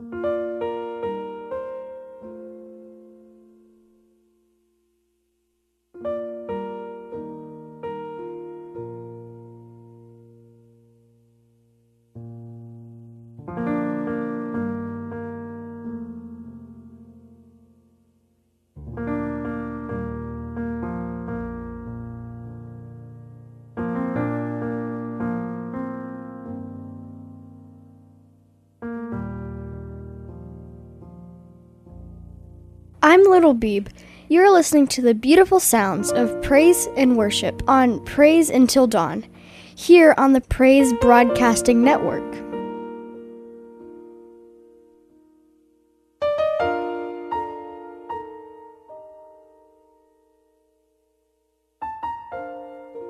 I'm Little Beeb. You're listening to the beautiful sounds of praise and worship on Praise Until Dawn, here on the Praise Broadcasting Network.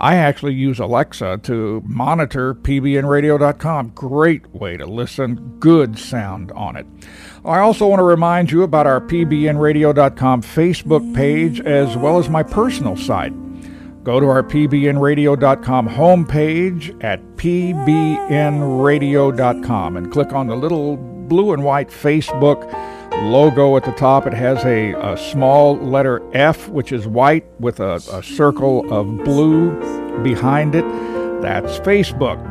I actually use Alexa to monitor pbnradio.com. Great way to listen, good sound on it. I also want to remind you about our pbnradio.com Facebook page as well as my personal site. Go to our pbnradio.com homepage at pbnradio.com and click on the little blue and white Facebook logo at the top. It has a, a small letter F, which is white, with a, a circle of blue behind it. That's Facebook.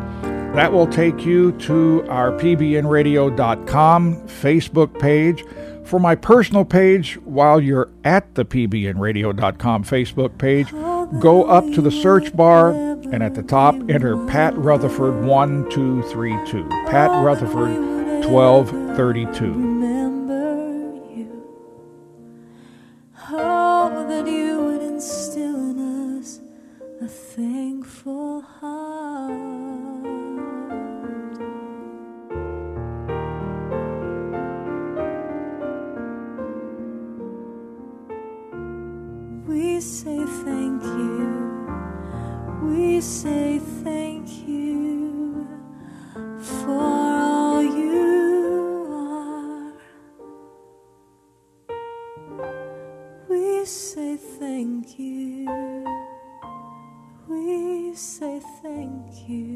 That will take you to our pbnradio.com Facebook page. For my personal page, while you're at the pbnradio.com Facebook page, go up to the search bar and at the top enter Pat Rutherford 1232. Pat Rutherford 1232. We say thank you. We say thank you for all you are. We say thank you. We say thank you.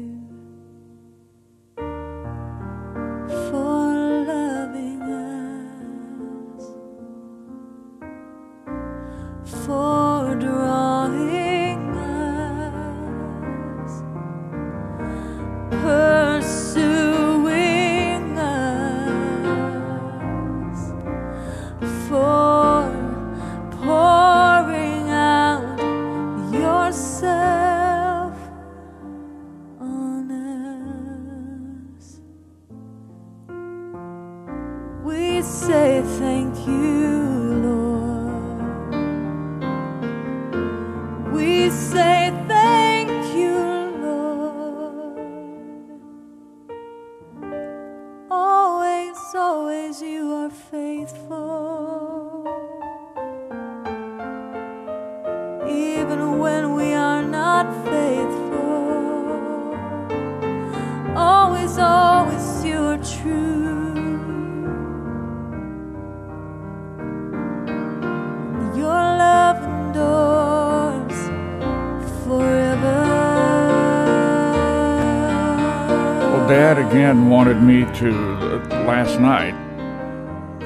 Last night,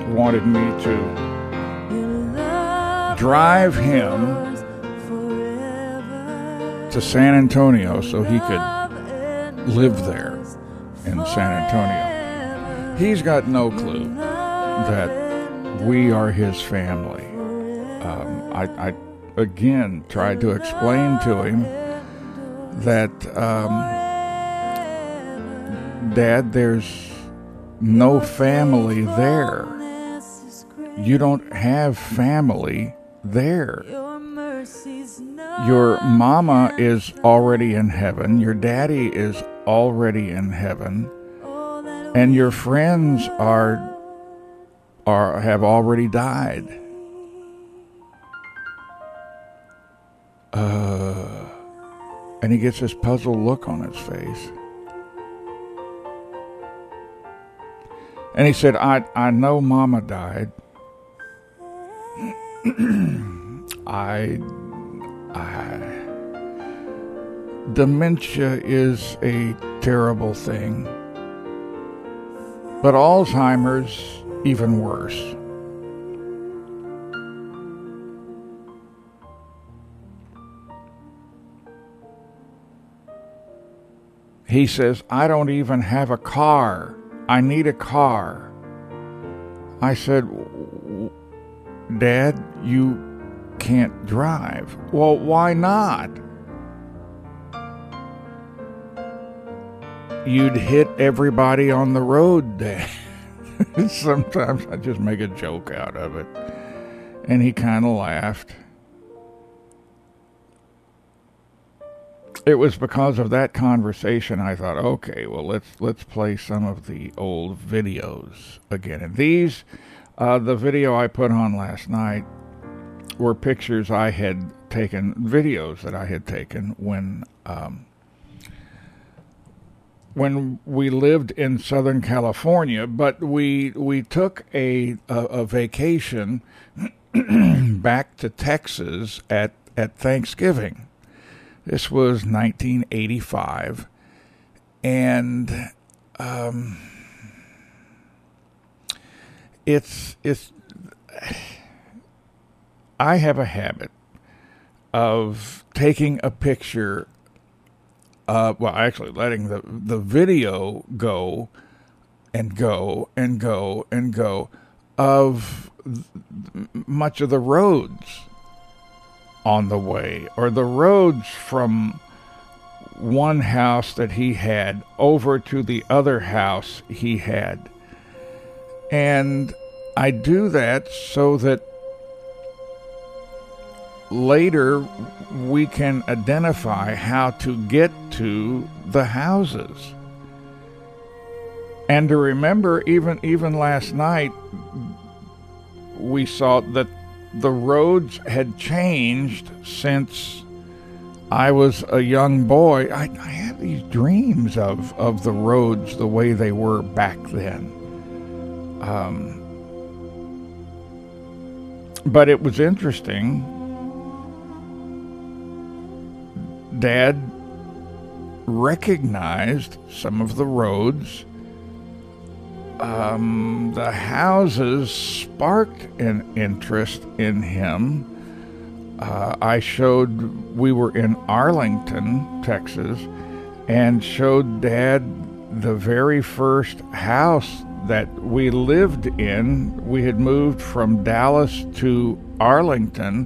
wanted me to drive him to San Antonio so he could live there in San Antonio. He's got no clue that we are his family. Um, I, I, again tried to explain to him that, um, Dad, there's no family there. You don't have family there. Your mama is already in heaven. Your daddy is already in heaven. And your friends are are have already died. Uh, and he gets this puzzled look on his face. And he said, I, I know Mama died. I, I. Dementia is a terrible thing. But Alzheimer's, even worse. He says, I don't even have a car. I need a car. I said, Dad, you can't drive. Well, why not? You'd hit everybody on the road, Dad. Sometimes I just make a joke out of it. And he kind of laughed. It was because of that conversation I thought, okay, well let's let's play some of the old videos again. And these, uh, the video I put on last night, were pictures I had taken, videos that I had taken when um, when we lived in Southern California. But we we took a a, a vacation back to Texas at at Thanksgiving this was 1985. And um, it's it's I have a habit of taking a picture uh, well actually letting the the video go and go and go and go of much of the roads on the way, or the roads from one house that he had over to the other house he had. And I do that so that later we can identify how to get to the houses. And to remember even even last night we saw that the roads had changed since I was a young boy. I, I have these dreams of, of the roads the way they were back then. Um, but it was interesting. Dad recognized some of the roads um, the houses sparked an interest in him. Uh, I showed, we were in Arlington, Texas, and showed Dad the very first house that we lived in. We had moved from Dallas to Arlington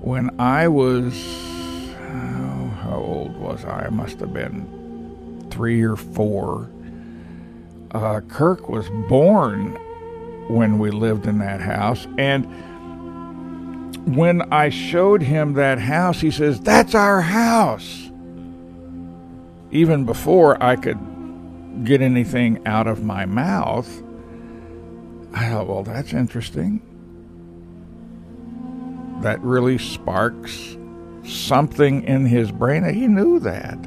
when I was, oh, how old was I? I must have been three or four uh, Kirk was born when we lived in that house. And when I showed him that house, he says, That's our house. Even before I could get anything out of my mouth, I thought, Well, that's interesting. That really sparks something in his brain. He knew that.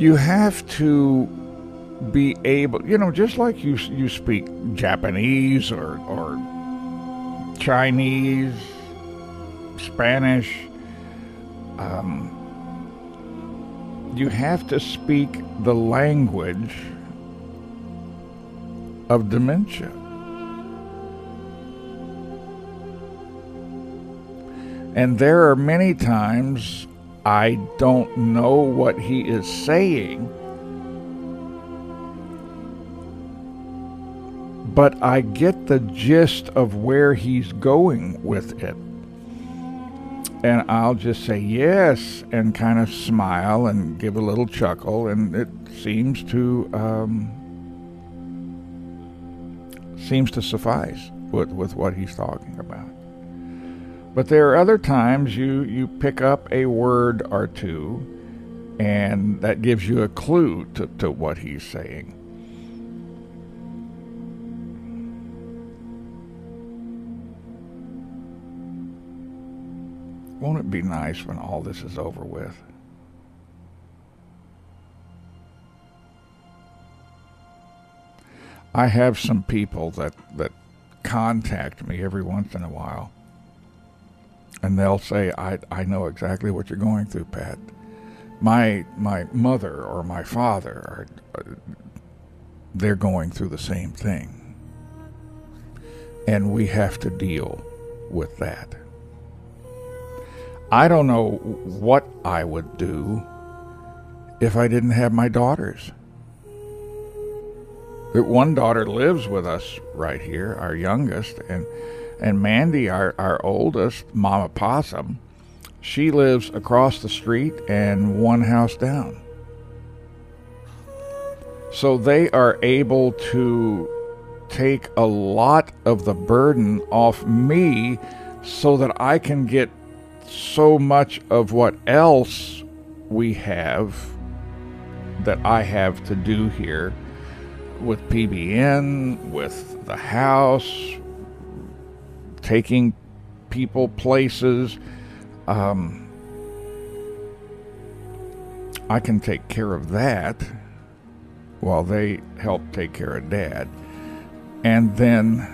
You have to be able, you know, just like you you speak Japanese or or Chinese, Spanish, um, you have to speak the language of dementia. And there are many times I don't know what he is saying, but I get the gist of where he's going with it. And I'll just say yes and kind of smile and give a little chuckle, and it seems to um, seems to suffice with, with what he's talking about. But there are other times you, you pick up a word or two, and that gives you a clue to, to what he's saying. Won't it be nice when all this is over with? I have some people that, that contact me every once in a while, and they'll say, I, I know exactly what you're going through, Pat. My, my mother or my father, are, they're going through the same thing. And we have to deal with that. I don't know what I would do if I didn't have my daughters. One daughter lives with us right here, our youngest, and and Mandy, our, our oldest, Mama Possum, she lives across the street and one house down. So they are able to take a lot of the burden off me so that I can get so much of what else we have that I have to do here with PBN, with the house, taking people places. Um, I can take care of that while they help take care of dad. And then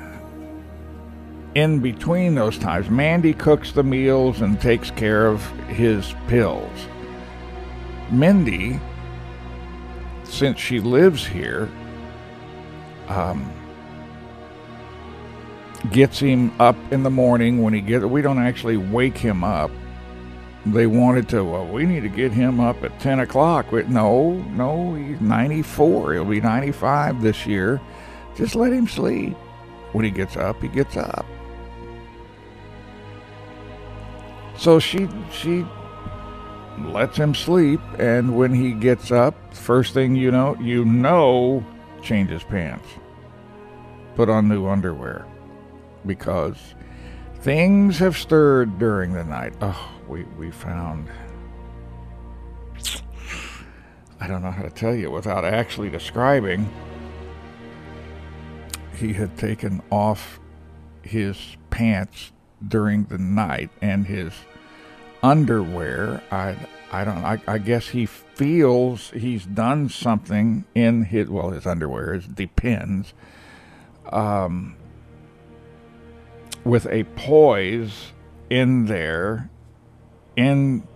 in between those times, Mandy cooks the meals and takes care of his pills. Mindy, since she lives here, um, gets him up in the morning when he get. We don't actually wake him up. They wanted to. Well, we need to get him up at ten o'clock. No, no, he's ninety four. He'll be ninety five this year. Just let him sleep. When he gets up, he gets up. So she she lets him sleep, and when he gets up, first thing you know, you know, change his pants, put on new underwear because things have stirred during the night. Oh, we, we found. I don't know how to tell you without actually describing. He had taken off his pants during the night and his underwear. I I don't. I, I guess he feels he's done something in his well his underwear. It depends. Um, with a poise in there, in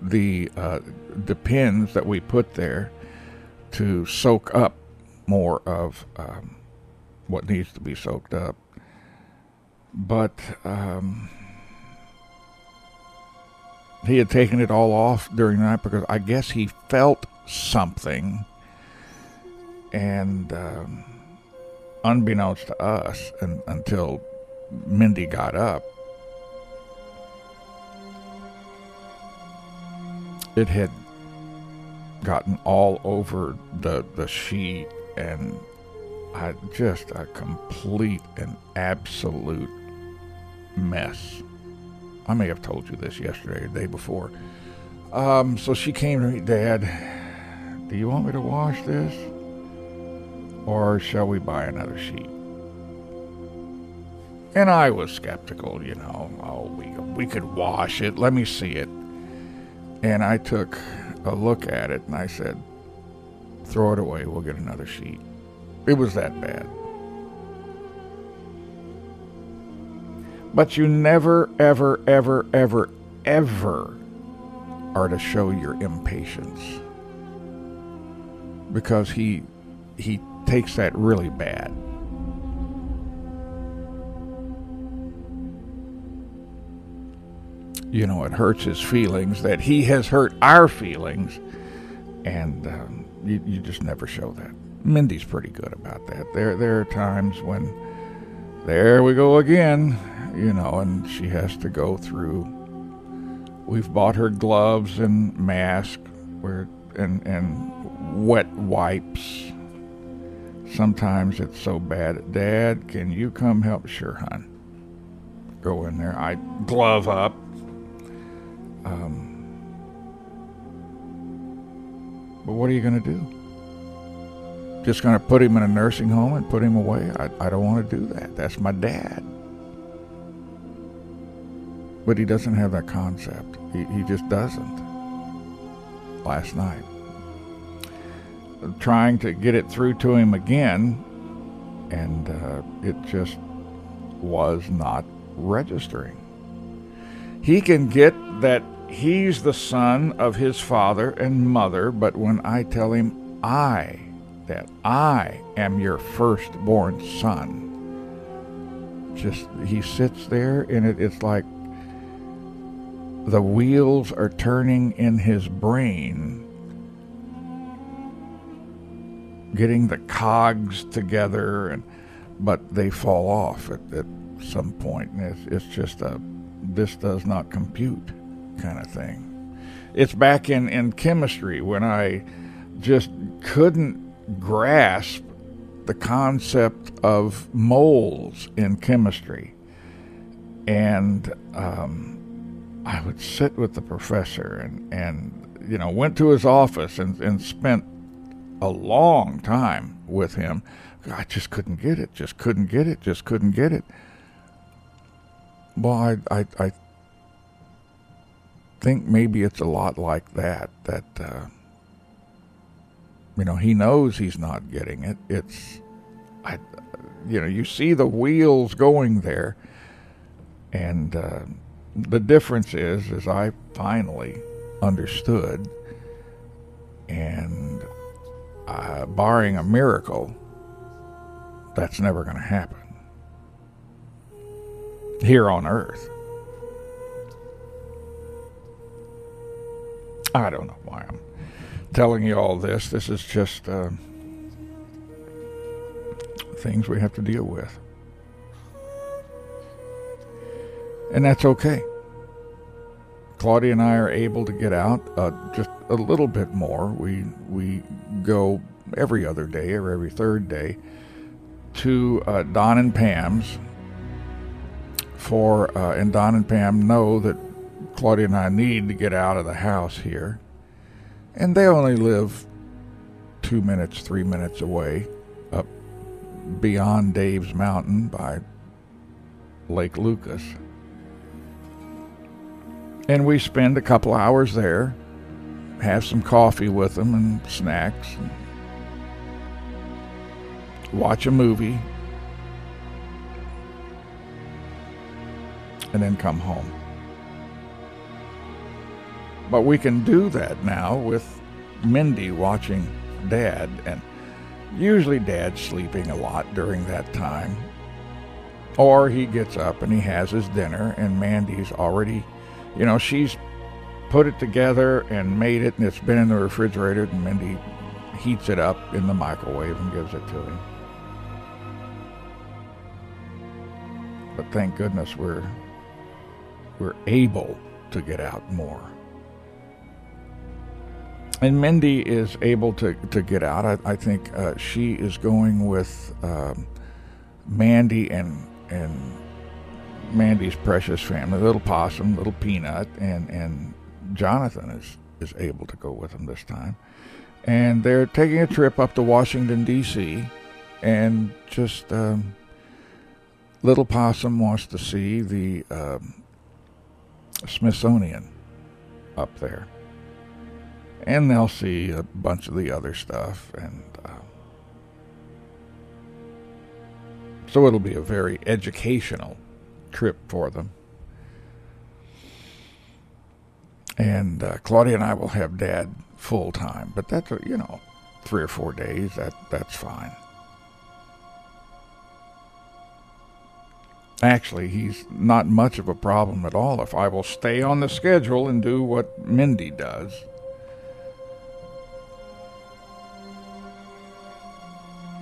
the uh, the pins that we put there to soak up more of um, what needs to be soaked up. But um, he had taken it all off during the night because I guess he felt something, and um, unbeknownst to us, and until Mindy got up, it had gotten all over the the sheet and I just a complete and absolute mess. I may have told you this yesterday or the day before. Um, so she came to me, Dad, do you want me to wash this? Or shall we buy another sheet? And I was skeptical, you know. Oh, we, we could wash it. Let me see it. And I took a look at it and I said, throw it away. We'll get another sheet. It was that bad. But you never, ever, ever, ever, ever are to show your impatience because he he takes that really bad. You know, it hurts his feelings that he has hurt our feelings, and um, you, you just never show that. Mindy's pretty good about that. There there are times when there we go again, you know, and she has to go through. We've bought her gloves and mask, where and and wet wipes. Sometimes it's so bad. Dad, can you come help? Sure, hon. Go in there. I glove up. Um, but what are you going to do? Just going to put him in a nursing home and put him away? I, I don't want to do that. That's my dad. But he doesn't have that concept. He, he just doesn't. Last night. Trying to get it through to him again, and uh, it just was not registering. He can get that he's the son of his father and mother, but when I tell him I, that I am your firstborn son, just he sits there and it, it's like the wheels are turning in his brain, getting the cogs together, and but they fall off at, at some point, and it's, it's just a this does not compute kind of thing. It's back in, in chemistry when I just couldn't grasp the concept of moles in chemistry. And um, I would sit with the professor and, and you know, went to his office and, and spent a long time with him. I just couldn't get it, just couldn't get it, just couldn't get it. Well, I, I, I think maybe it's a lot like that. That uh, you know, he knows he's not getting it. It's, I, you know, you see the wheels going there, and uh, the difference is, is I finally understood, and uh, barring a miracle, that's never going to happen here on Earth. I don't know why I'm telling you all this. This is just uh, things we have to deal with. And that's okay. Claudia and I are able to get out uh, just a little bit more. We we go every other day or every third day to uh, Don and Pam's for uh, and Don and Pam know that Claudia and I need to get out of the house here. And they only live two minutes, three minutes away up beyond Dave's Mountain by Lake Lucas. And we spend a couple hours there, have some coffee with them and snacks, and watch a movie, and then come home. But we can do that now with Mindy watching Dad, and usually Dad's sleeping a lot during that time. Or he gets up and he has his dinner, and Mandy's already, you know, she's put it together and made it, and it's been in the refrigerator, and Mindy heats it up in the microwave and gives it to him. But thank goodness we're we're able to get out more and Mindy is able to, to get out. I, I think uh, she is going with um, Mandy and and Mandy's precious family, little possum, little peanut, and and Jonathan is is able to go with them this time, and they're taking a trip up to Washington D.C. and just um, little possum wants to see the um, Smithsonian up there and they'll see a bunch of the other stuff and uh, so it'll be a very educational trip for them And uh, Claudia and I will have Dad full time, but that's a, you know three or four days. That that's fine. Actually, he's not much of a problem at all if I will stay on the schedule and do what Mindy does.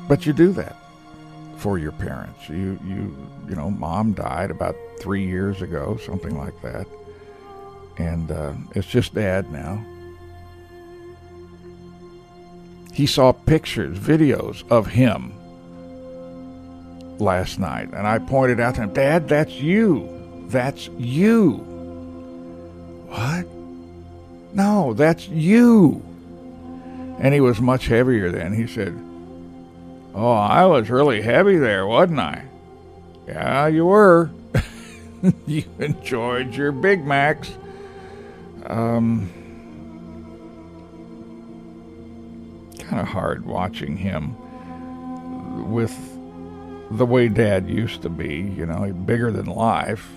But you do that for your parents. You you you know, mom died about three years ago, something like that, and uh, it's just dad now. He saw pictures, videos of him last night, and I pointed out to him, Dad, that's you. That's you. What? No, that's you. And he was much heavier then. He said, Oh, I was really heavy there, wasn't I? Yeah, you were. you enjoyed your Big Macs. Um, kind of hard watching him with the way Dad used to be. You know, bigger than life.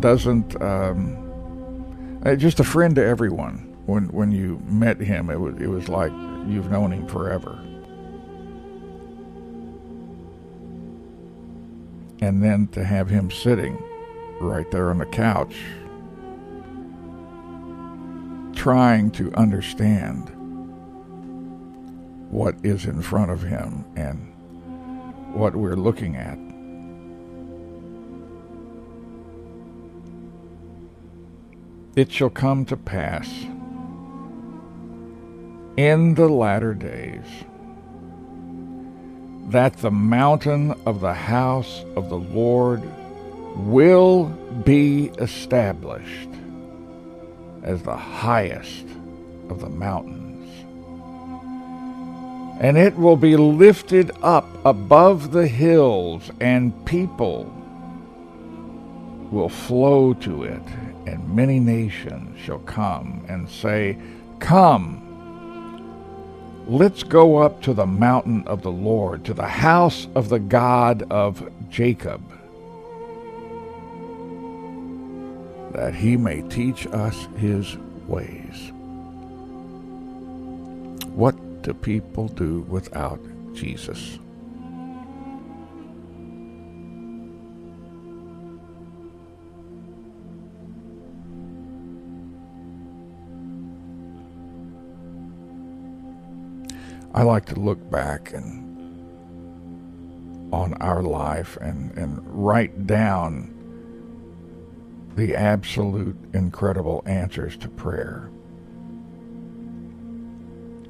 Doesn't um, uh, just a friend to everyone. When when you met him, it was it was like you've known him forever. And then to have him sitting right there on the couch, trying to understand what is in front of him and what we're looking at. It shall come to pass in the latter days that the mountain of the house of the Lord will be established as the highest of the mountains. And it will be lifted up above the hills, and people will flow to it, and many nations shall come and say, Come, let's go up to the mountain of the Lord, to the house of the God of Jacob, that he may teach us his ways. What do people do without Jesus? I like to look back and on our life and, and write down the absolute incredible answers to prayer.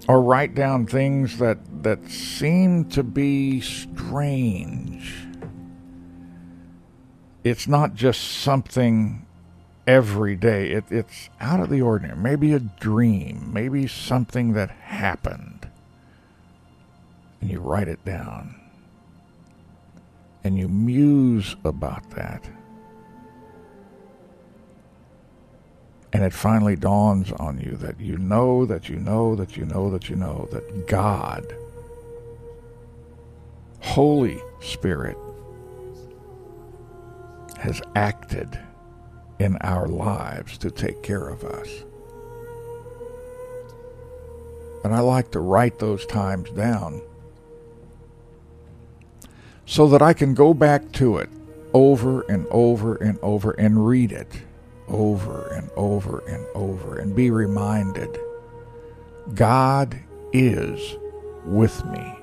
Or write down things that, that seem to be strange. It's not just something every day. It, it's out of the ordinary. Maybe a dream. Maybe something that happened and you write it down and you muse about that. And it finally dawns on you that you know that you know that you know that you know that God, Holy Spirit, has acted in our lives to take care of us. And I like to write those times down so that I can go back to it over and over and over and read it over and over and over and be reminded God is with me.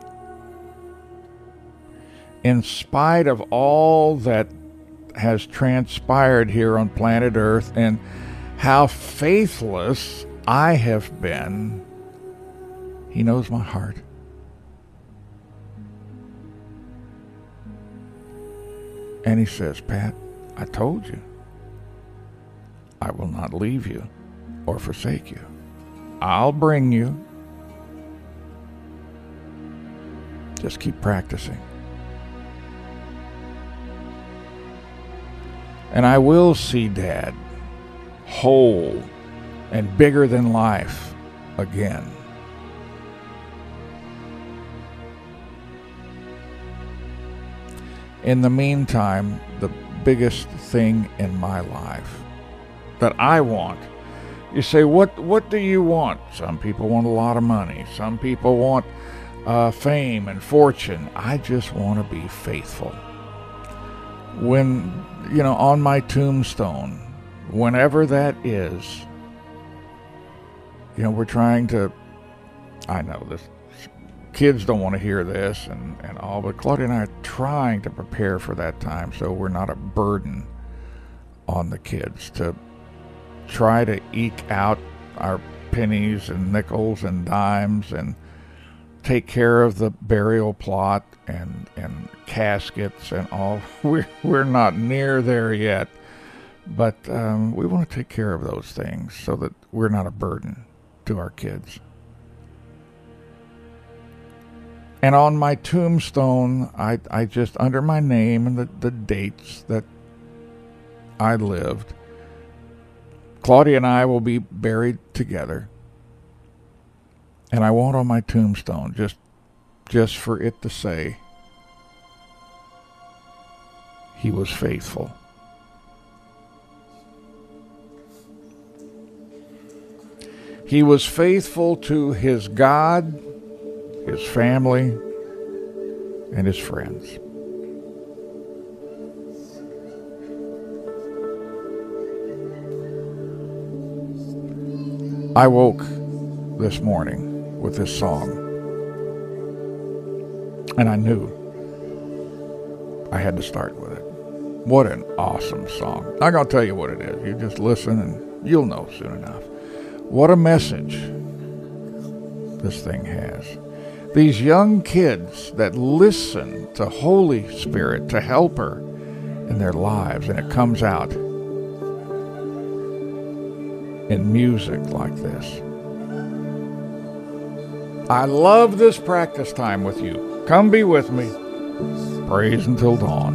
In spite of all that has transpired here on planet Earth and how faithless I have been, He knows my heart. And he says, Pat, I told you, I will not leave you or forsake you. I'll bring you. Just keep practicing. And I will see Dad whole and bigger than life again. In the meantime, the biggest thing in my life that I want. You say, what, what do you want? Some people want a lot of money. Some people want uh, fame and fortune. I just want to be faithful. When, you know, on my tombstone, whenever that is, you know, we're trying to, I know this, kids don't want to hear this and, and all, but Claudia and I are trying to prepare for that time so we're not a burden on the kids to try to eke out our pennies and nickels and dimes and take care of the burial plot and and caskets and all. We're we're not near there yet, but um, we want to take care of those things so that we're not a burden to our kids. And on my tombstone, I, I just, under my name and the, the dates that I lived, Claudia and I will be buried together. And I want on my tombstone just just for it to say he was faithful. He was faithful to his God, his family, and his friends. I woke this morning with this song, and I knew I had to start with it. What an awesome song. I'm going to tell you what it is. You just listen and you'll know soon enough. What a message this thing has. These young kids that listen to Holy Spirit, to help her in their lives, and it comes out in music like this. I love this practice time with you. Come be with me. Praise until dawn.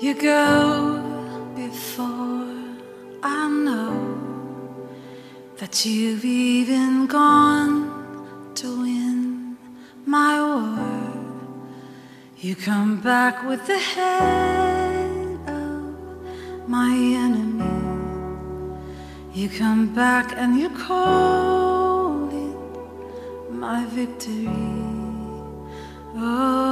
You go before I know that you've even gone to win my war. You come back with the head of my enemy. You come back and you call it my victory. Oh.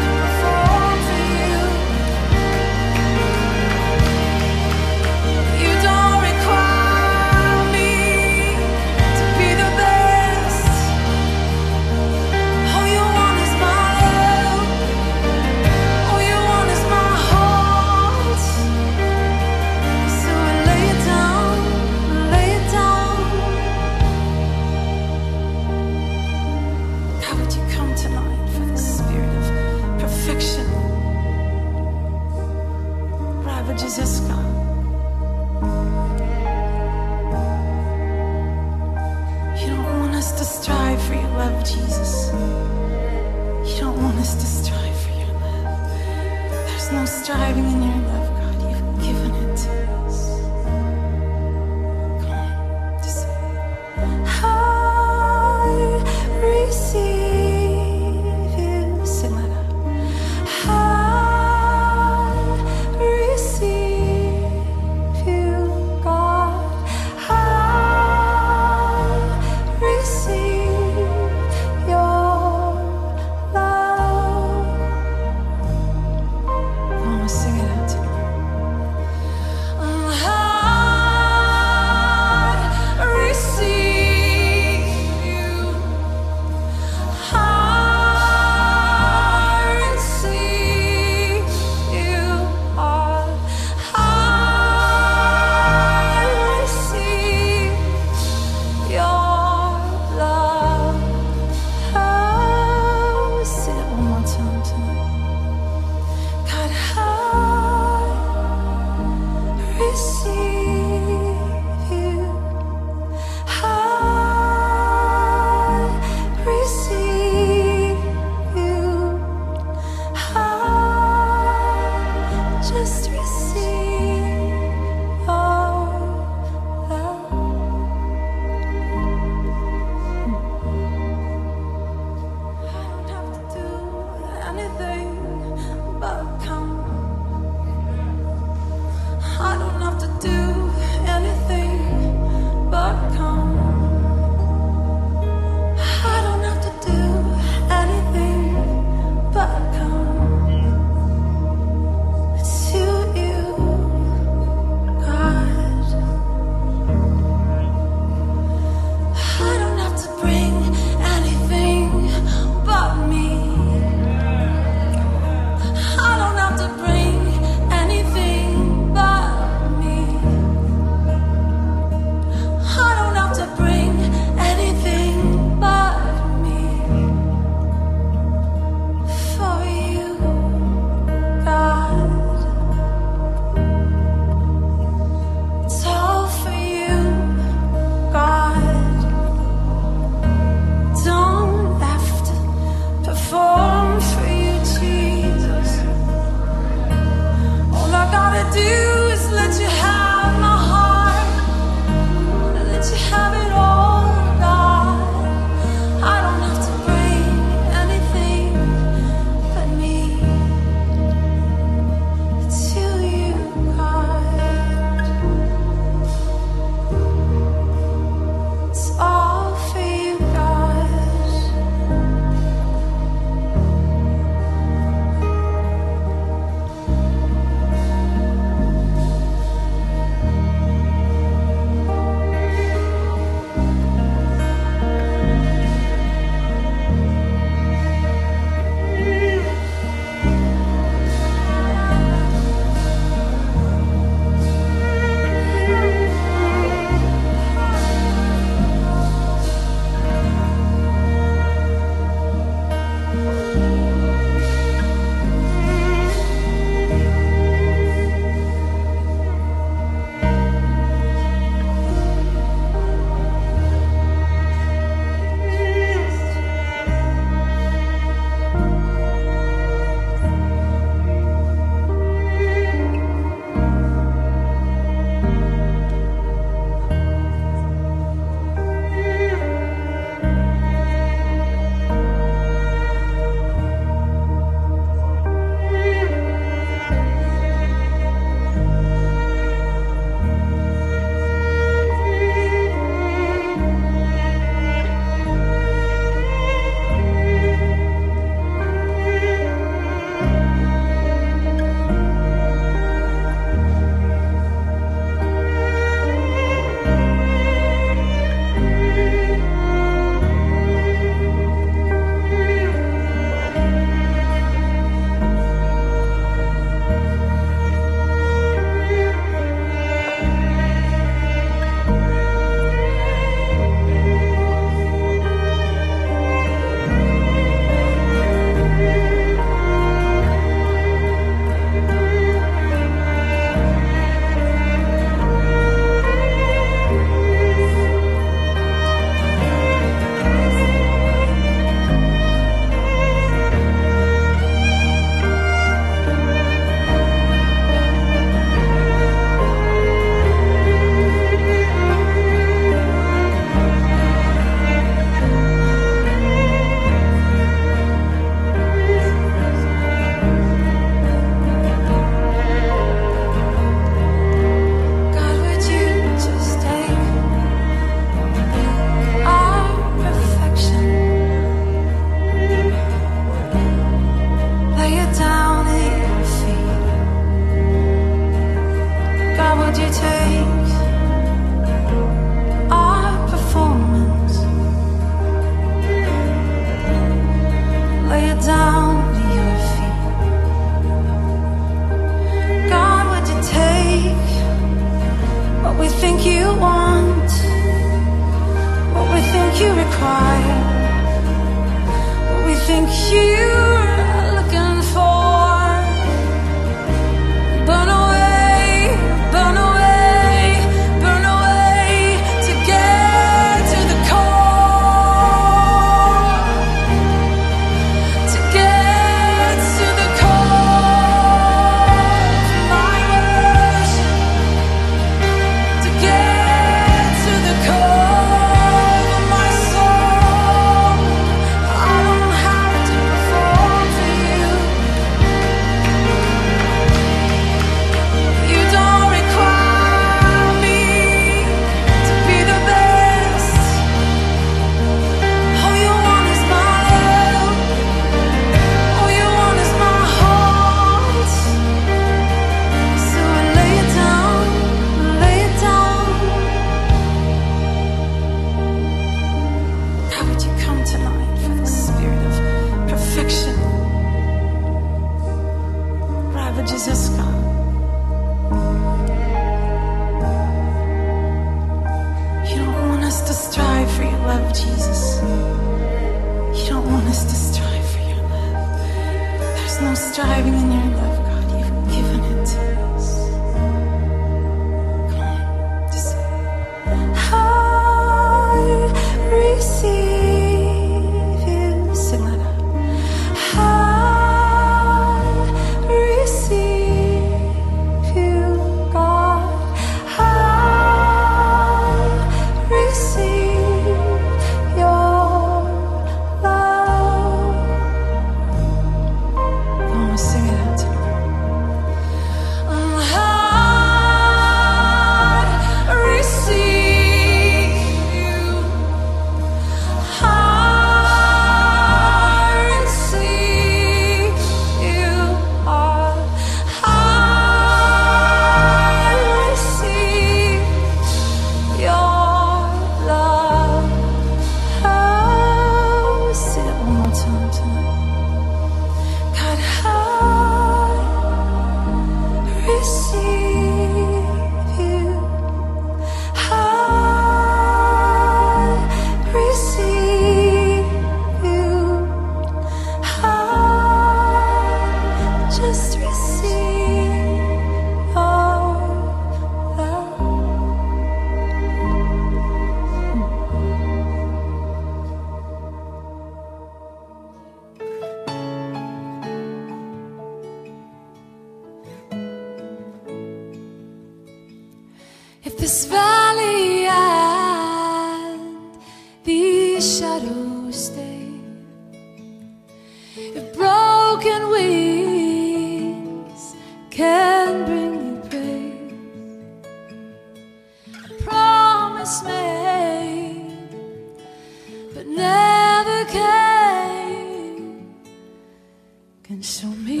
Can show me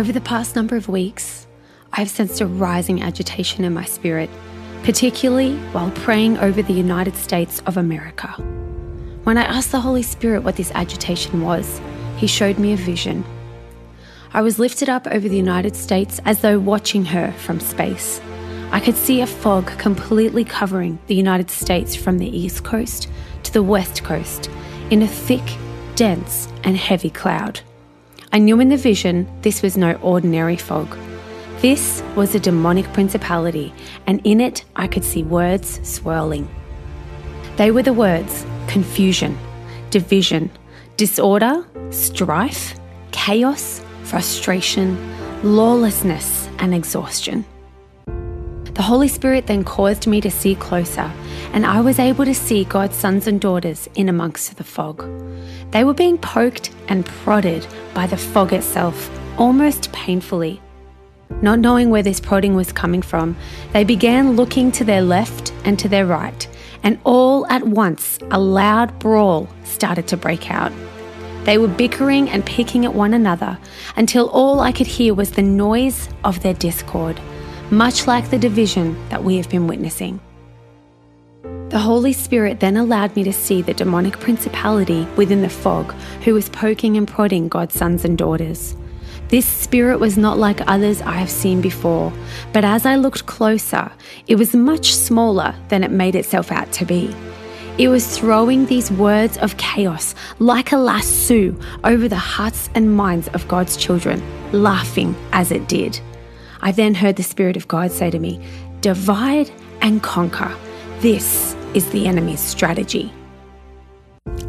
Over the past number of weeks, I've sensed a rising agitation in my spirit, particularly while praying over the United States of America. When I asked the Holy Spirit what this agitation was, He showed me a vision. I was lifted up over the United States as though watching her from space. I could see a fog completely covering the United States from the east coast to the west coast in a thick, dense, and heavy cloud. I knew in the vision this was no ordinary fog. This was a demonic principality, and in it I could see words swirling. They were the words confusion, division, disorder, strife, chaos, frustration, lawlessness, and exhaustion. The Holy Spirit then caused me to see closer, and I was able to see God's sons and daughters in amongst the fog. They were being poked and prodded by the fog itself, almost painfully. Not knowing where this prodding was coming from, they began looking to their left and to their right, and all at once a loud brawl started to break out. They were bickering and picking at one another until all I could hear was the noise of their discord, much like the division that we have been witnessing. The Holy Spirit then allowed me to see the demonic principality within the fog who was poking and prodding God's sons and daughters. This spirit was not like others I have seen before, but as I looked closer, it was much smaller than it made itself out to be. It was throwing these words of chaos like a lasso over the hearts and minds of God's children, laughing as it did. I then heard the Spirit of God say to me, Divide and conquer. This is the enemy's strategy.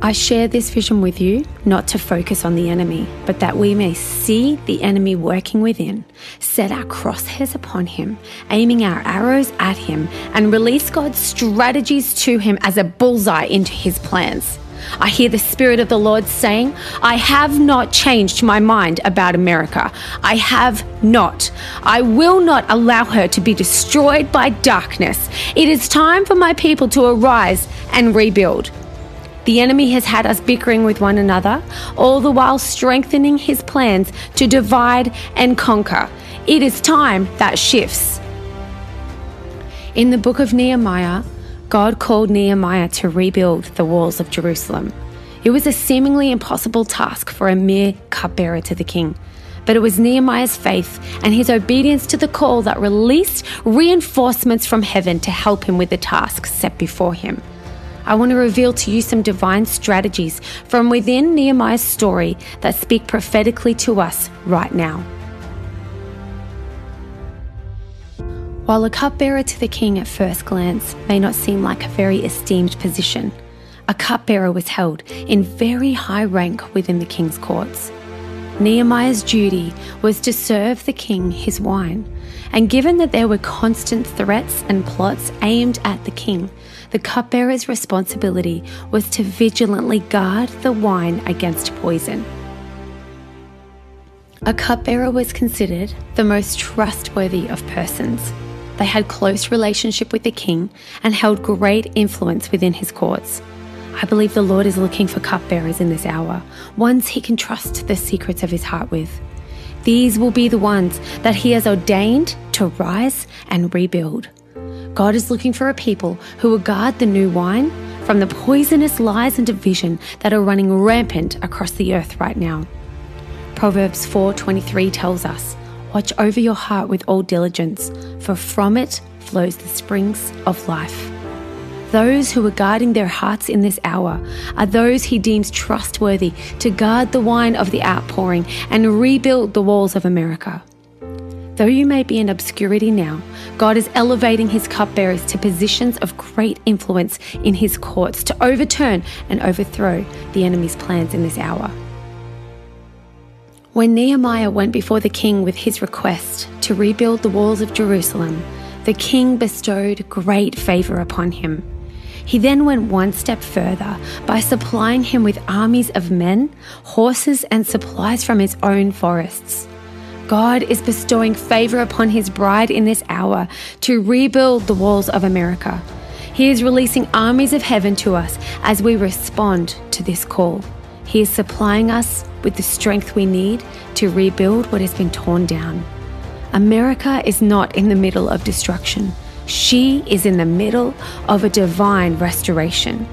I share this vision with you not to focus on the enemy, but that we may see the enemy working within, set our crosshairs upon him, aiming our arrows at him, and release God's strategies to him as a bullseye into his plans. I hear the Spirit of the Lord saying, I have not changed my mind about America. I have not. I will not allow her to be destroyed by darkness. It is time for my people to arise and rebuild. The enemy has had us bickering with one another, all the while strengthening his plans to divide and conquer. It is time that shifts. In the book of Nehemiah, God called Nehemiah to rebuild the walls of Jerusalem. It was a seemingly impossible task for a mere cupbearer to the king. But it was Nehemiah's faith and his obedience to the call that released reinforcements from heaven to help him with the task set before him. I want to reveal to you some divine strategies from within Nehemiah's story that speak prophetically to us right now. While a cupbearer to the king at first glance may not seem like a very esteemed position, a cupbearer was held in very high rank within the king's courts. Nehemiah's duty was to serve the king his wine, and given that there were constant threats and plots aimed at the king, the cupbearer's responsibility was to vigilantly guard the wine against poison. A cupbearer was considered the most trustworthy of persons. They had close relationship with the king and held great influence within his courts. I believe the Lord is looking for cupbearers in this hour, ones he can trust the secrets of his heart with. These will be the ones that he has ordained to rise and rebuild. God is looking for a people who will guard the new wine from the poisonous lies and division that are running rampant across the earth right now. Proverbs 4:23 tells us, Watch over your heart with all diligence, for from it flows the springs of life. Those who are guarding their hearts in this hour are those he deems trustworthy to guard the wine of the outpouring and rebuild the walls of America. Though you may be in obscurity now, God is elevating his cupbearers to positions of great influence in his courts to overturn and overthrow the enemy's plans in this hour. When Nehemiah went before the king with his request to rebuild the walls of Jerusalem, the king bestowed great favor upon him. He then went one step further by supplying him with armies of men, horses, and supplies from his own forests. God is bestowing favor upon his bride in this hour to rebuild the walls of America. He is releasing armies of heaven to us as we respond to this call. He is supplying us with the strength we need to rebuild what has been torn down. America is not in the middle of destruction, she is in the middle of a divine restoration.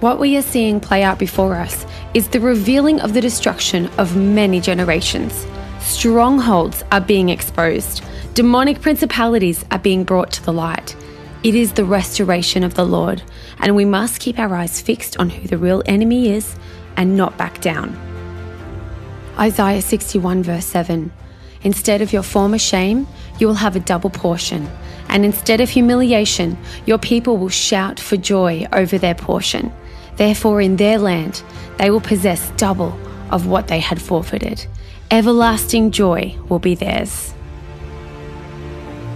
What we are seeing play out before us is the revealing of the destruction of many generations. Strongholds are being exposed, demonic principalities are being brought to the light. It is the restoration of the Lord, and we must keep our eyes fixed on who the real enemy is and not back down. Isaiah 61, verse 7 Instead of your former shame, you will have a double portion, and instead of humiliation, your people will shout for joy over their portion. Therefore, in their land, they will possess double of what they had forfeited. Everlasting joy will be theirs.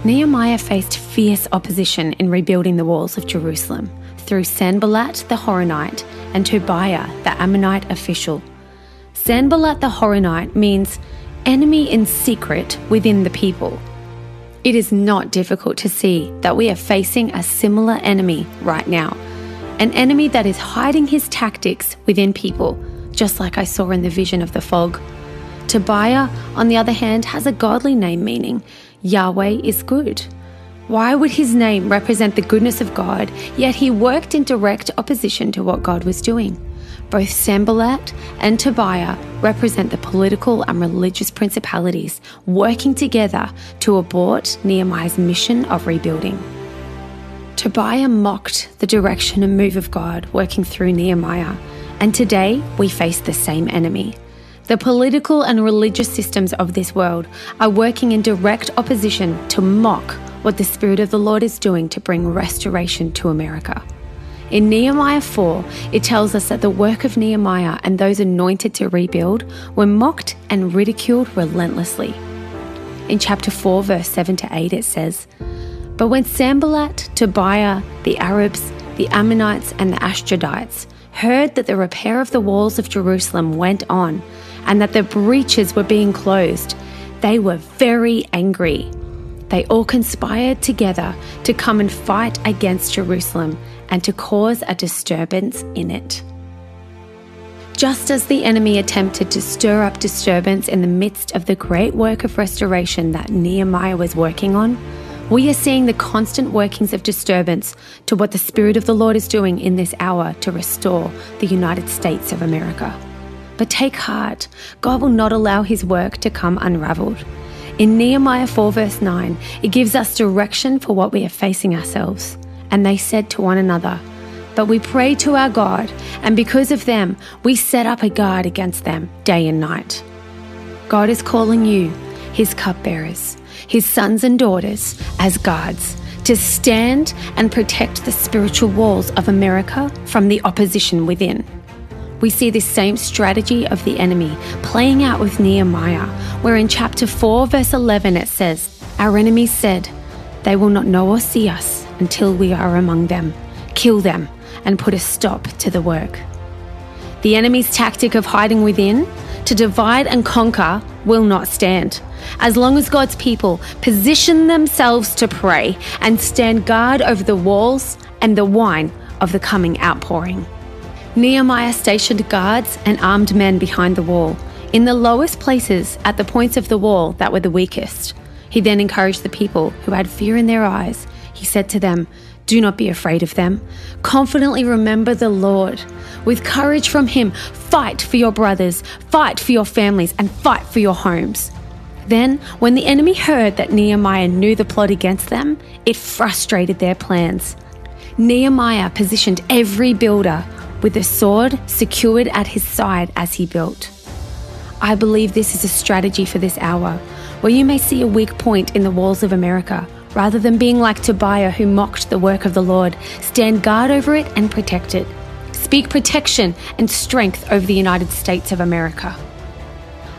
Nehemiah faced fierce opposition in rebuilding the walls of Jerusalem through Sanballat the Horonite and Tobiah the Ammonite official. Sanballat the Horonite means enemy in secret within the people. It is not difficult to see that we are facing a similar enemy right now. An enemy that is hiding his tactics within people, just like I saw in the vision of the fog. Tobiah, on the other hand, has a godly name meaning Yahweh is good. Why would his name represent the goodness of God, yet he worked in direct opposition to what God was doing? Both Sanballat and Tobiah represent the political and religious principalities working together to abort Nehemiah's mission of rebuilding. Tobiah mocked the direction and move of God working through Nehemiah, and today we face the same enemy. The political and religious systems of this world are working in direct opposition to mock what the Spirit of the Lord is doing to bring restoration to America. In Nehemiah 4, it tells us that the work of Nehemiah and those anointed to rebuild were mocked and ridiculed relentlessly. In chapter 4, verse 7 to 8, it says, But when Sanballat, Tobiah, the Arabs, the Ammonites, and the Ashdodites heard that the repair of the walls of Jerusalem went on and that the breaches were being closed, they were very angry. They all conspired together to come and fight against Jerusalem and to cause a disturbance in it. Just as the enemy attempted to stir up disturbance in the midst of the great work of restoration that Nehemiah was working on, we are seeing the constant workings of disturbance to what the Spirit of the Lord is doing in this hour to restore the United States of America. But take heart, God will not allow his work to come unraveled. In Nehemiah 4, verse 9, it gives us direction for what we are facing ourselves. And they said to one another, But we pray to our God, and because of them, we set up a guard against them day and night. God is calling you, his cupbearers, his sons and daughters, as guards, to stand and protect the spiritual walls of America from the opposition within. We see this same strategy of the enemy playing out with Nehemiah, where in chapter 4, verse 11, it says, Our enemies said, They will not know or see us until we are among them. Kill them and put a stop to the work. The enemy's tactic of hiding within to divide and conquer will not stand. As long as God's people position themselves to pray and stand guard over the walls and the wine of the coming outpouring. Nehemiah stationed guards and armed men behind the wall, in the lowest places at the points of the wall that were the weakest. He then encouraged the people who had fear in their eyes. He said to them, Do not be afraid of them. Confidently remember the Lord. With courage from Him, fight for your brothers, fight for your families, and fight for your homes. Then, when the enemy heard that Nehemiah knew the plot against them, it frustrated their plans. Nehemiah positioned every builder with a sword secured at his side as he built. I believe this is a strategy for this hour, where you may see a weak point in the walls of America. Rather than being like Tobiah, who mocked the work of the Lord, stand guard over it and protect it. Speak protection and strength over the United States of America.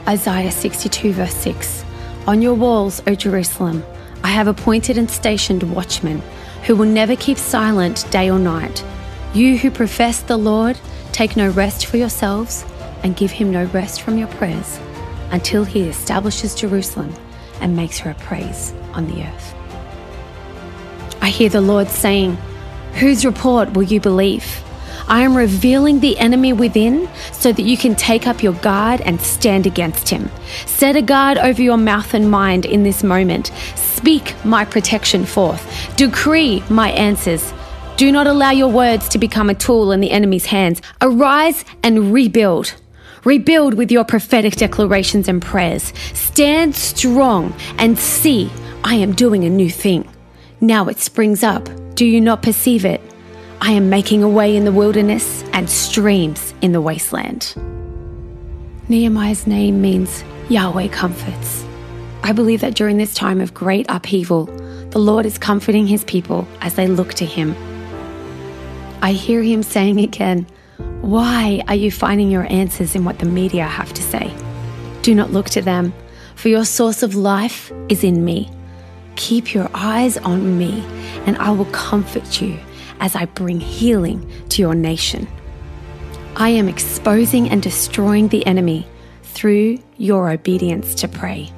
Isaiah 62, verse 6 On your walls, O Jerusalem, I have appointed and stationed watchmen who will never keep silent day or night. You who profess the Lord, take no rest for yourselves and give him no rest from your prayers until he establishes Jerusalem and makes her a praise on the earth. I hear the Lord saying, Whose report will you believe? I am revealing the enemy within so that you can take up your guard and stand against him. Set a guard over your mouth and mind in this moment. Speak my protection forth. Decree my answers. Do not allow your words to become a tool in the enemy's hands. Arise and rebuild. Rebuild with your prophetic declarations and prayers. Stand strong and see I am doing a new thing. Now it springs up. Do you not perceive it? I am making a way in the wilderness and streams in the wasteland. Nehemiah's name means Yahweh comforts. I believe that during this time of great upheaval, the Lord is comforting his people as they look to him. I hear him saying again, Why are you finding your answers in what the media have to say? Do not look to them, for your source of life is in me. Keep your eyes on me, and I will comfort you as I bring healing to your nation. I am exposing and destroying the enemy through your obedience to pray.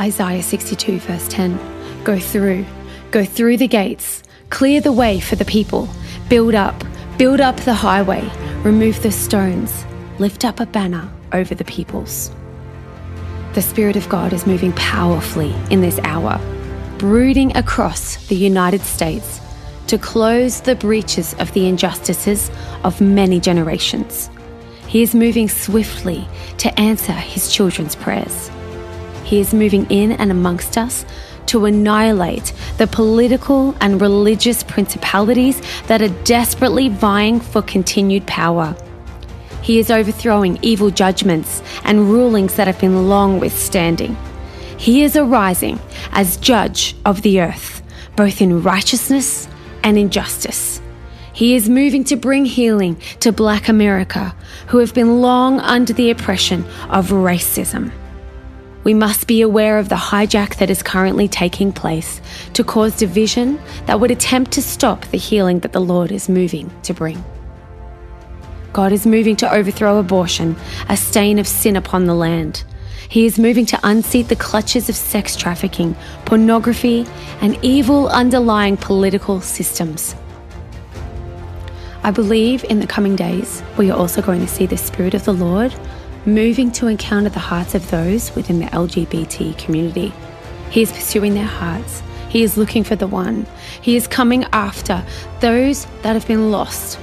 Isaiah 62, verse 10 Go through, go through the gates, clear the way for the people, build up, build up the highway, remove the stones, lift up a banner over the peoples. The Spirit of God is moving powerfully in this hour, brooding across the United States to close the breaches of the injustices of many generations. He is moving swiftly to answer his children's prayers. He is moving in and amongst us to annihilate the political and religious principalities that are desperately vying for continued power. He is overthrowing evil judgments and rulings that have been long withstanding. He is arising as judge of the earth, both in righteousness and in justice. He is moving to bring healing to Black America, who have been long under the oppression of racism. We must be aware of the hijack that is currently taking place to cause division that would attempt to stop the healing that the Lord is moving to bring. God is moving to overthrow abortion, a stain of sin upon the land. He is moving to unseat the clutches of sex trafficking, pornography, and evil underlying political systems. I believe in the coming days, we are also going to see the Spirit of the Lord moving to encounter the hearts of those within the LGBT community. He is pursuing their hearts. He is looking for the one. He is coming after those that have been lost.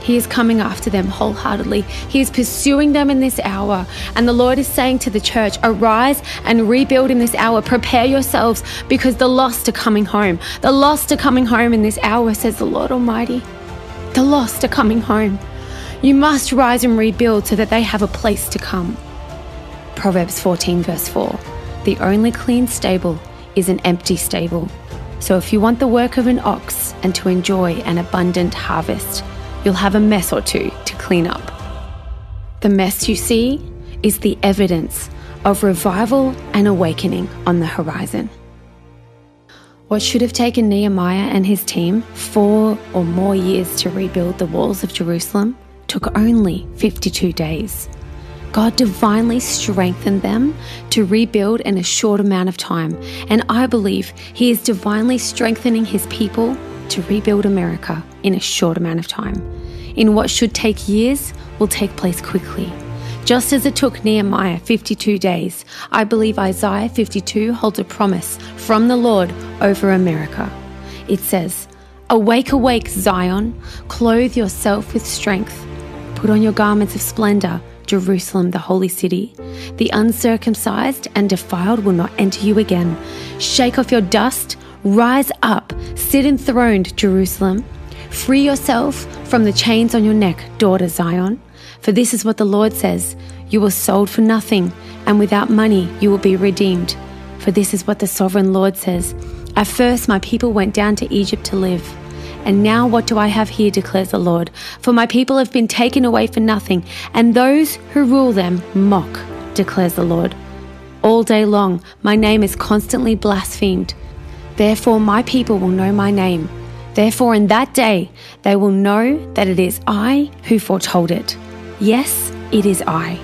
He is coming after them wholeheartedly. He is pursuing them in this hour. And the Lord is saying to the church, Arise and rebuild in this hour. Prepare yourselves because the lost are coming home. The lost are coming home in this hour, says the Lord Almighty. The lost are coming home. You must rise and rebuild so that they have a place to come. Proverbs 14, verse 4 The only clean stable is an empty stable. So if you want the work of an ox and to enjoy an abundant harvest, you'll have a mess or two to clean up. The mess you see is the evidence of revival and awakening on the horizon. What should have taken Nehemiah and his team four or more years to rebuild the walls of Jerusalem took only 52 days. God divinely strengthened them to rebuild in a short amount of time, and I believe He is divinely strengthening His people to rebuild America in a short amount of time. In what should take years will take place quickly. Just as it took Nehemiah 52 days, I believe Isaiah 52 holds a promise from the Lord over America. It says, Awake, awake, Zion, clothe yourself with strength. Put on your garments of splendor, Jerusalem, the holy city. The uncircumcised and defiled will not enter you again. Shake off your dust, rise up, sit enthroned, Jerusalem. Free yourself from the chains on your neck, daughter Zion. For this is what the Lord says You were sold for nothing, and without money you will be redeemed. For this is what the sovereign Lord says At first my people went down to Egypt to live. And now what do I have here, declares the Lord? For my people have been taken away for nothing, and those who rule them mock, declares the Lord. All day long my name is constantly blasphemed. Therefore my people will know my name. Therefore in that day they will know that it is I who foretold it. Yes, it is I.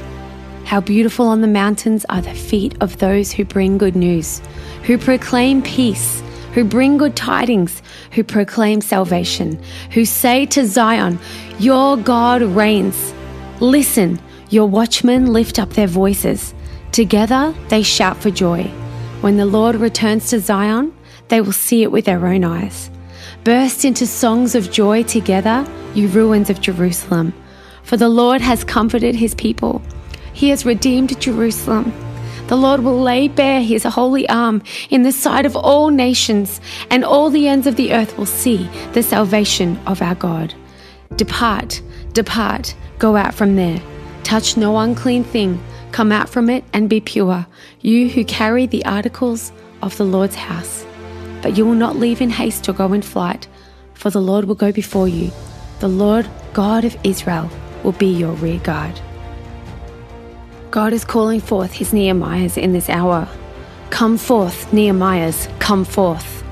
How beautiful on the mountains are the feet of those who bring good news, who proclaim peace who bring good tidings, who proclaim salvation, who say to Zion, Your God reigns. Listen, your watchmen lift up their voices. Together they shout for joy. When the Lord returns to Zion, they will see it with their own eyes. Burst into songs of joy together, you ruins of Jerusalem. For the Lord has comforted his people. He has redeemed Jerusalem. The Lord will lay bare his holy arm in the sight of all nations, and all the ends of the earth will see the salvation of our God. Depart, depart, go out from there. Touch no unclean thing, come out from it and be pure, you who carry the articles of the Lord's house. But you will not leave in haste or go in flight, for the Lord will go before you. The Lord God of Israel will be your rear guard. God is calling forth his Nehemiahs in this hour. Come forth, Nehemiahs, come forth.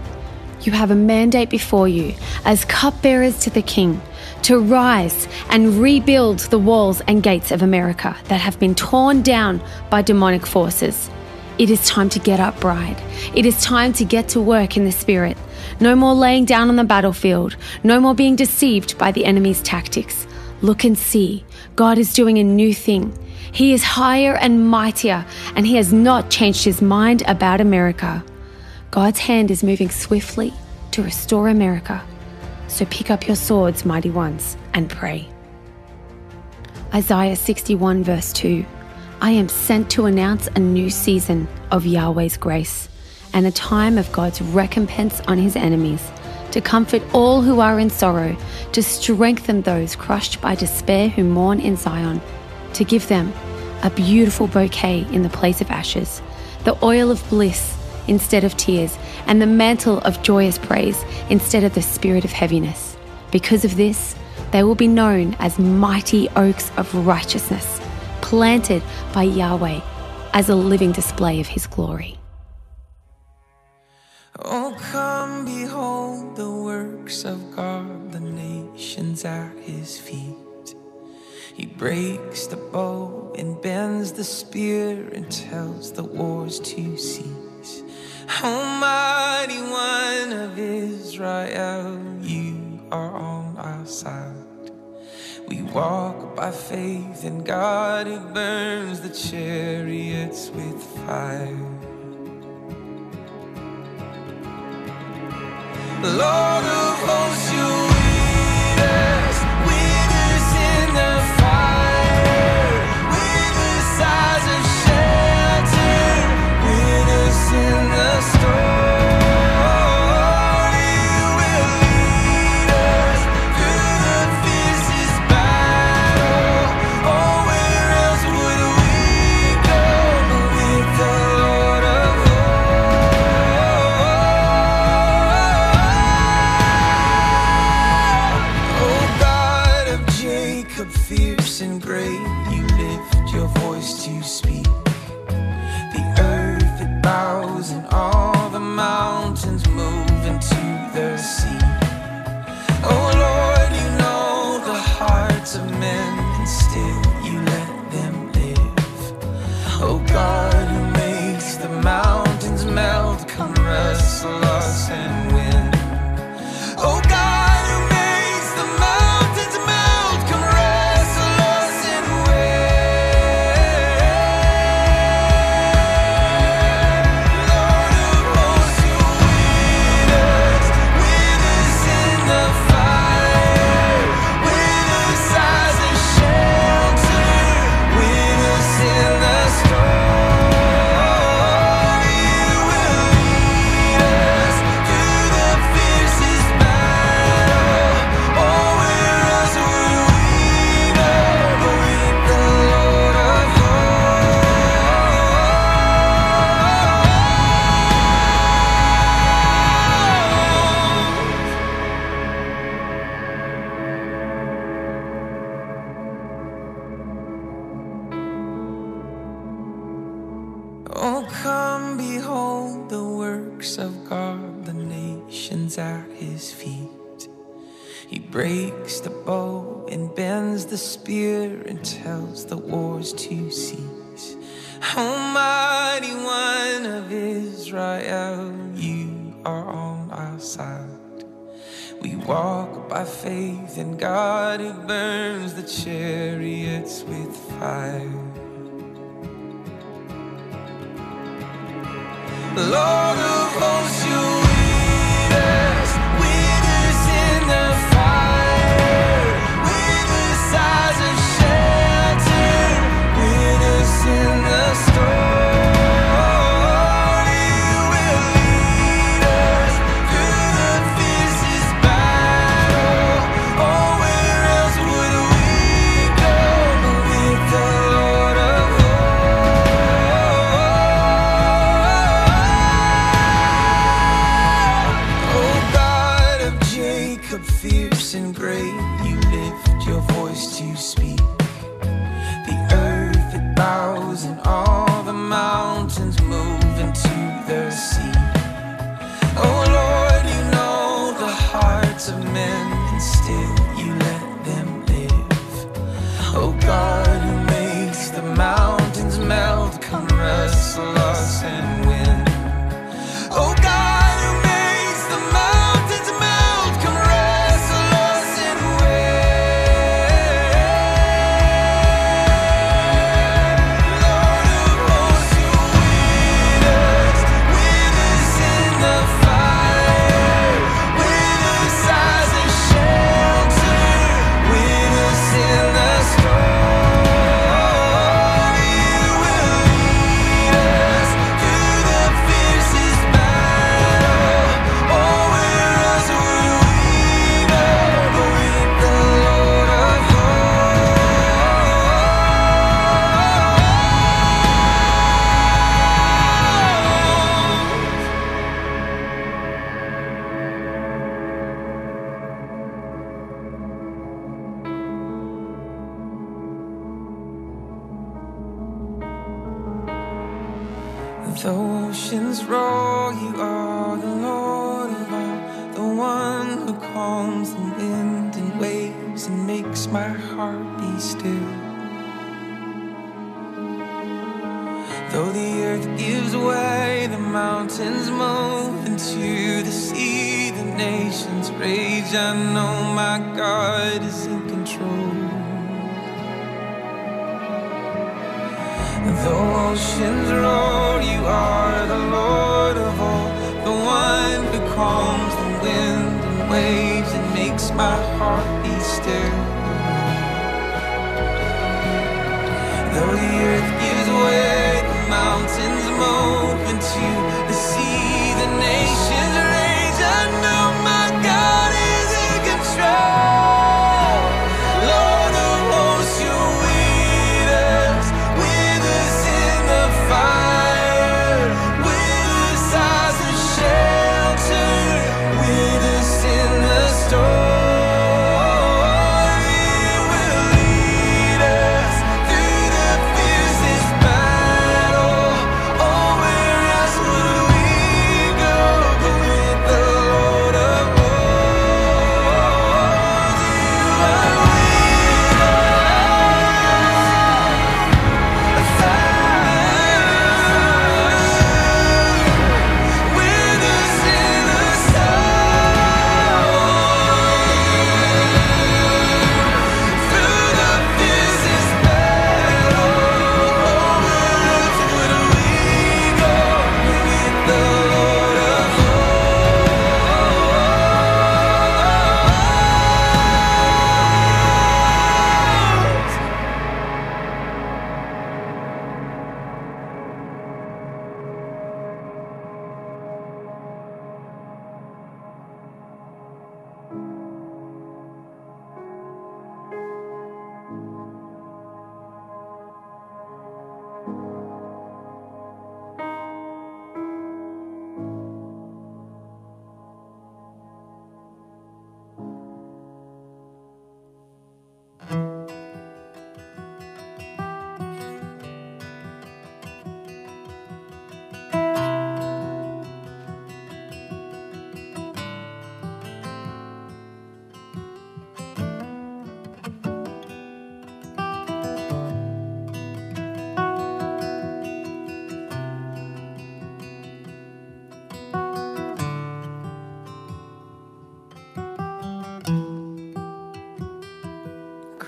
You have a mandate before you as cupbearers to the king to rise and rebuild the walls and gates of America that have been torn down by demonic forces. It is time to get up, bride. It is time to get to work in the spirit. No more laying down on the battlefield. No more being deceived by the enemy's tactics. Look and see. God is doing a new thing. He is higher and mightier, and He has not changed His mind about America. God's hand is moving swiftly to restore America. So pick up your swords, mighty ones, and pray. Isaiah 61, verse 2 I am sent to announce a new season of Yahweh's grace and a time of God's recompense on his enemies, to comfort all who are in sorrow, to strengthen those crushed by despair who mourn in Zion, to give them a beautiful bouquet in the place of ashes, the oil of bliss instead of tears, and the mantle of joyous praise instead of the spirit of heaviness. Because of this, they will be known as mighty oaks of righteousness, planted by Yahweh as a living display of his glory. Oh, come behold the works of God, the nations at his feet. He breaks the bow and bends the spear and tells the wars to cease. Almighty One of Israel, you are on our side. We walk by faith in God who burns the chariots with fire. Lord of hosts, you walk by faith in God who burns the chariots with fire. Lord of hosts, you star.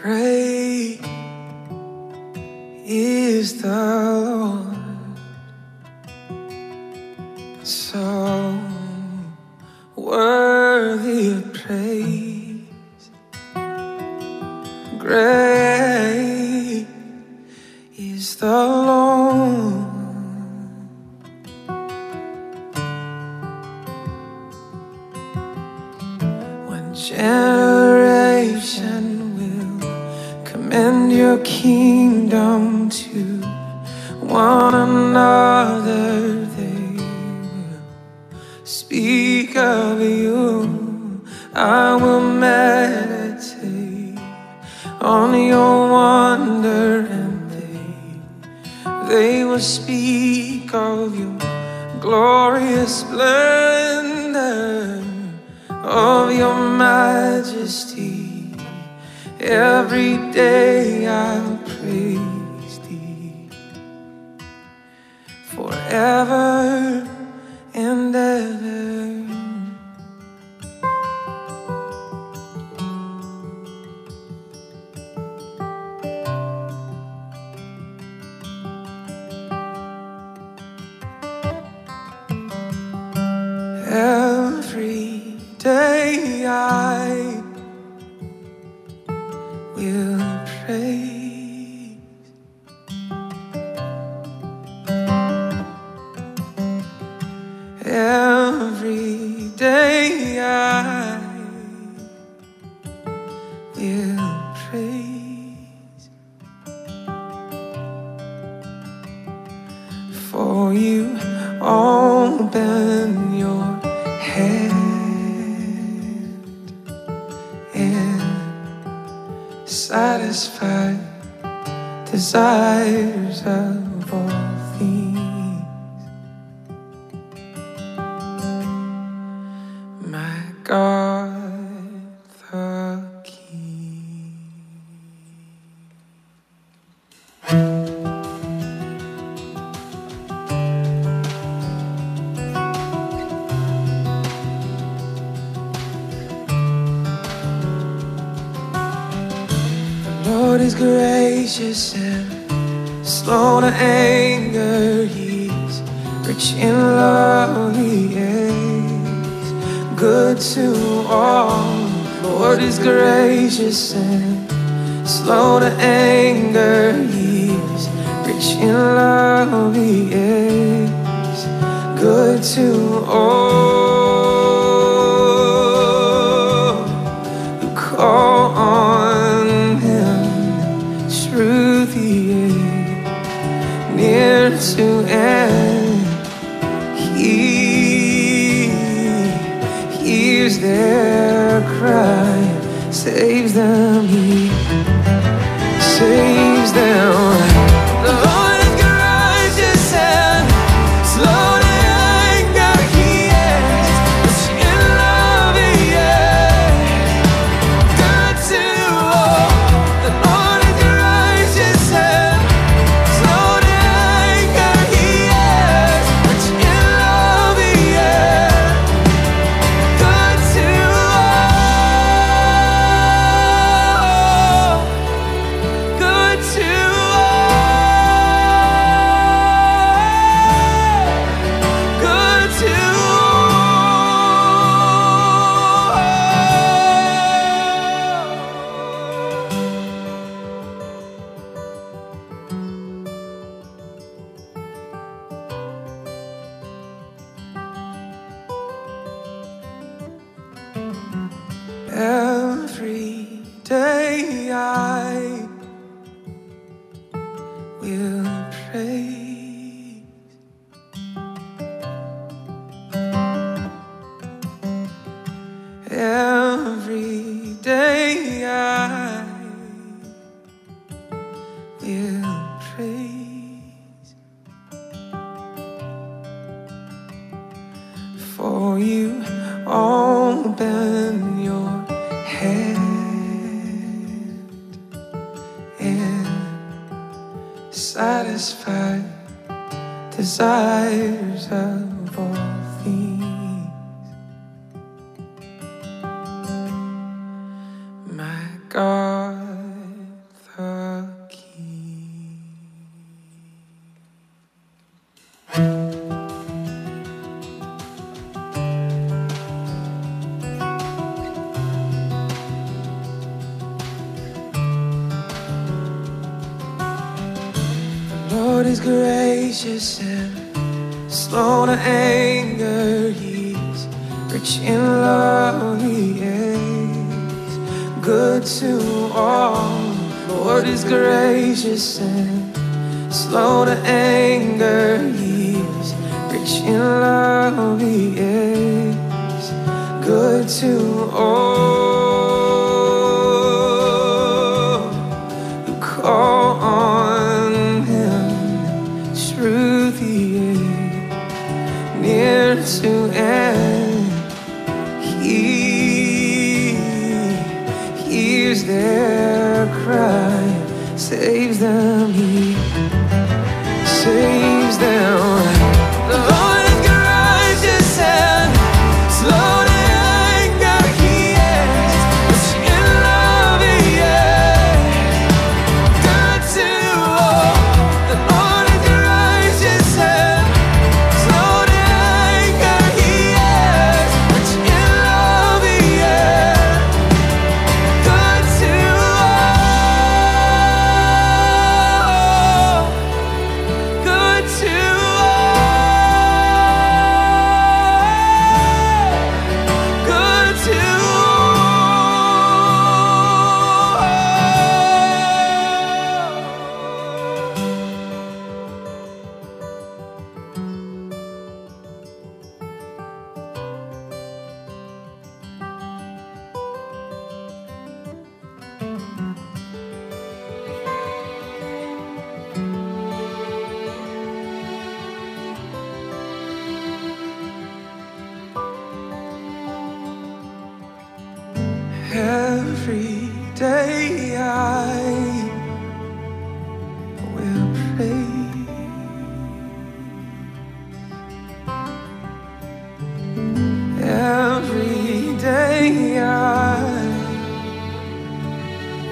Great is the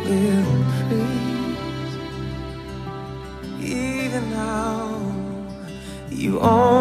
will praise. Even now, you are.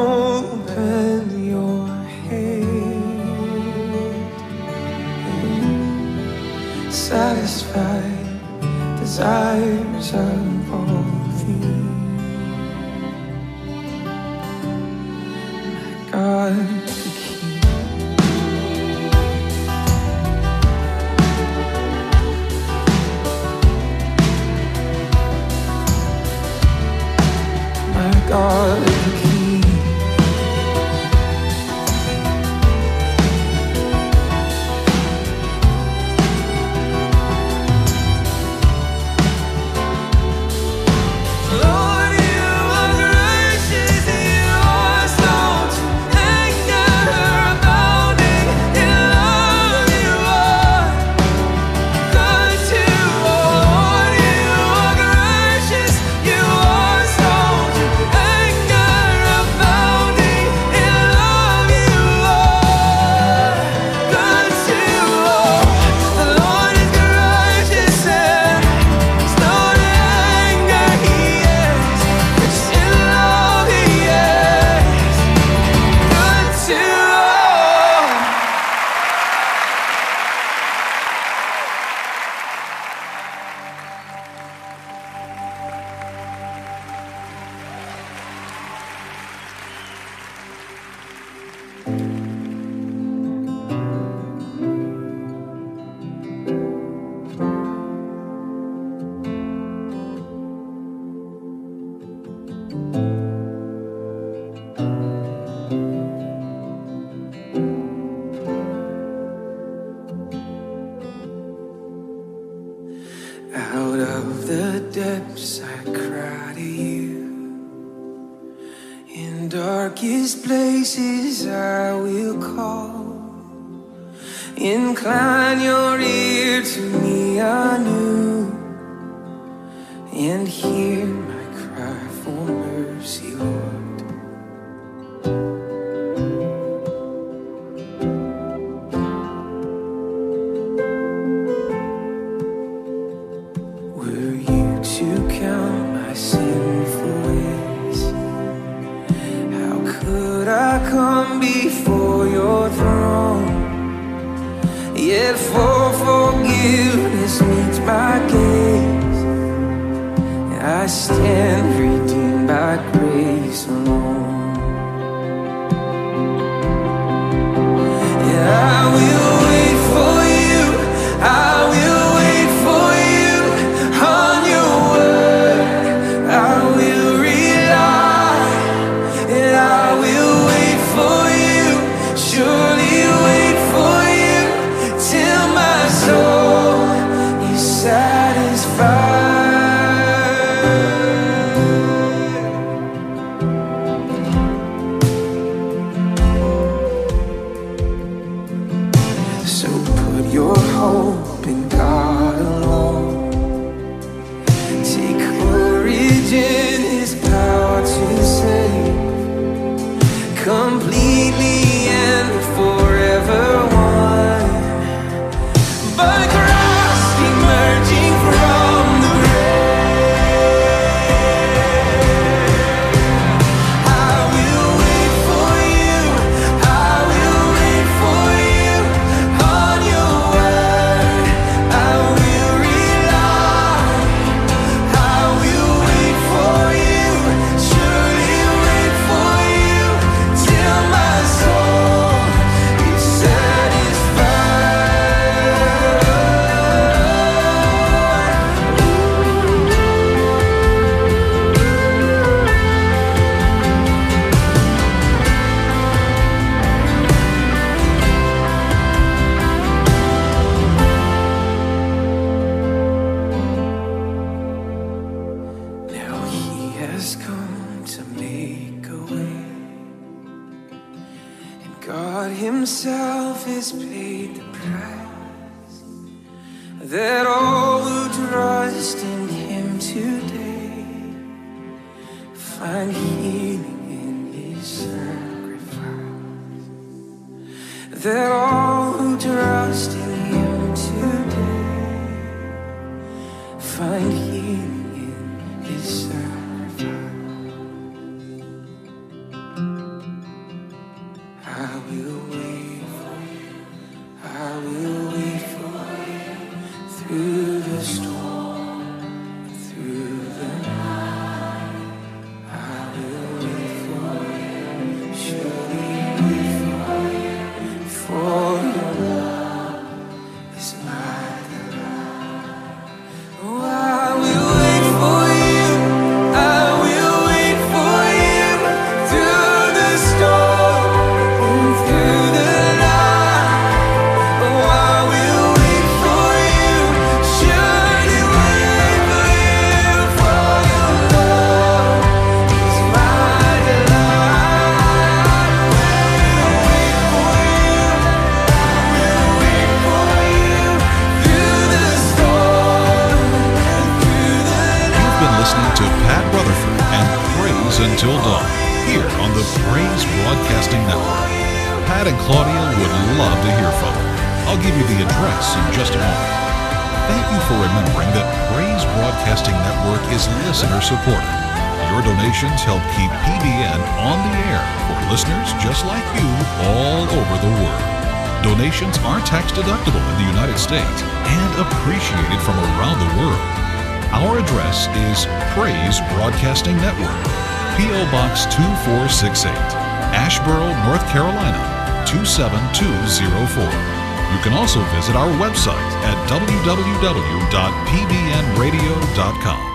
Can also visit our website at www.pbnradio.com.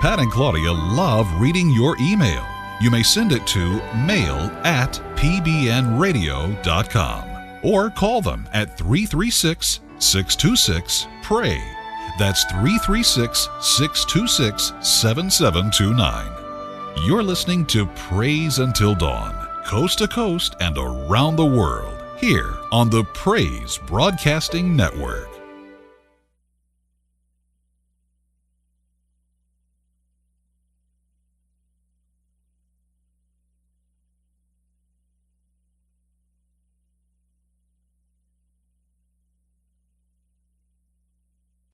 Pat and Claudia love reading your email. You may send it to mail at pbnradio.com or call them at 336 626 PRAY. That's 336 626 7729. You're listening to Praise Until Dawn, coast to coast and around the world, here on the Praise Broadcasting Network.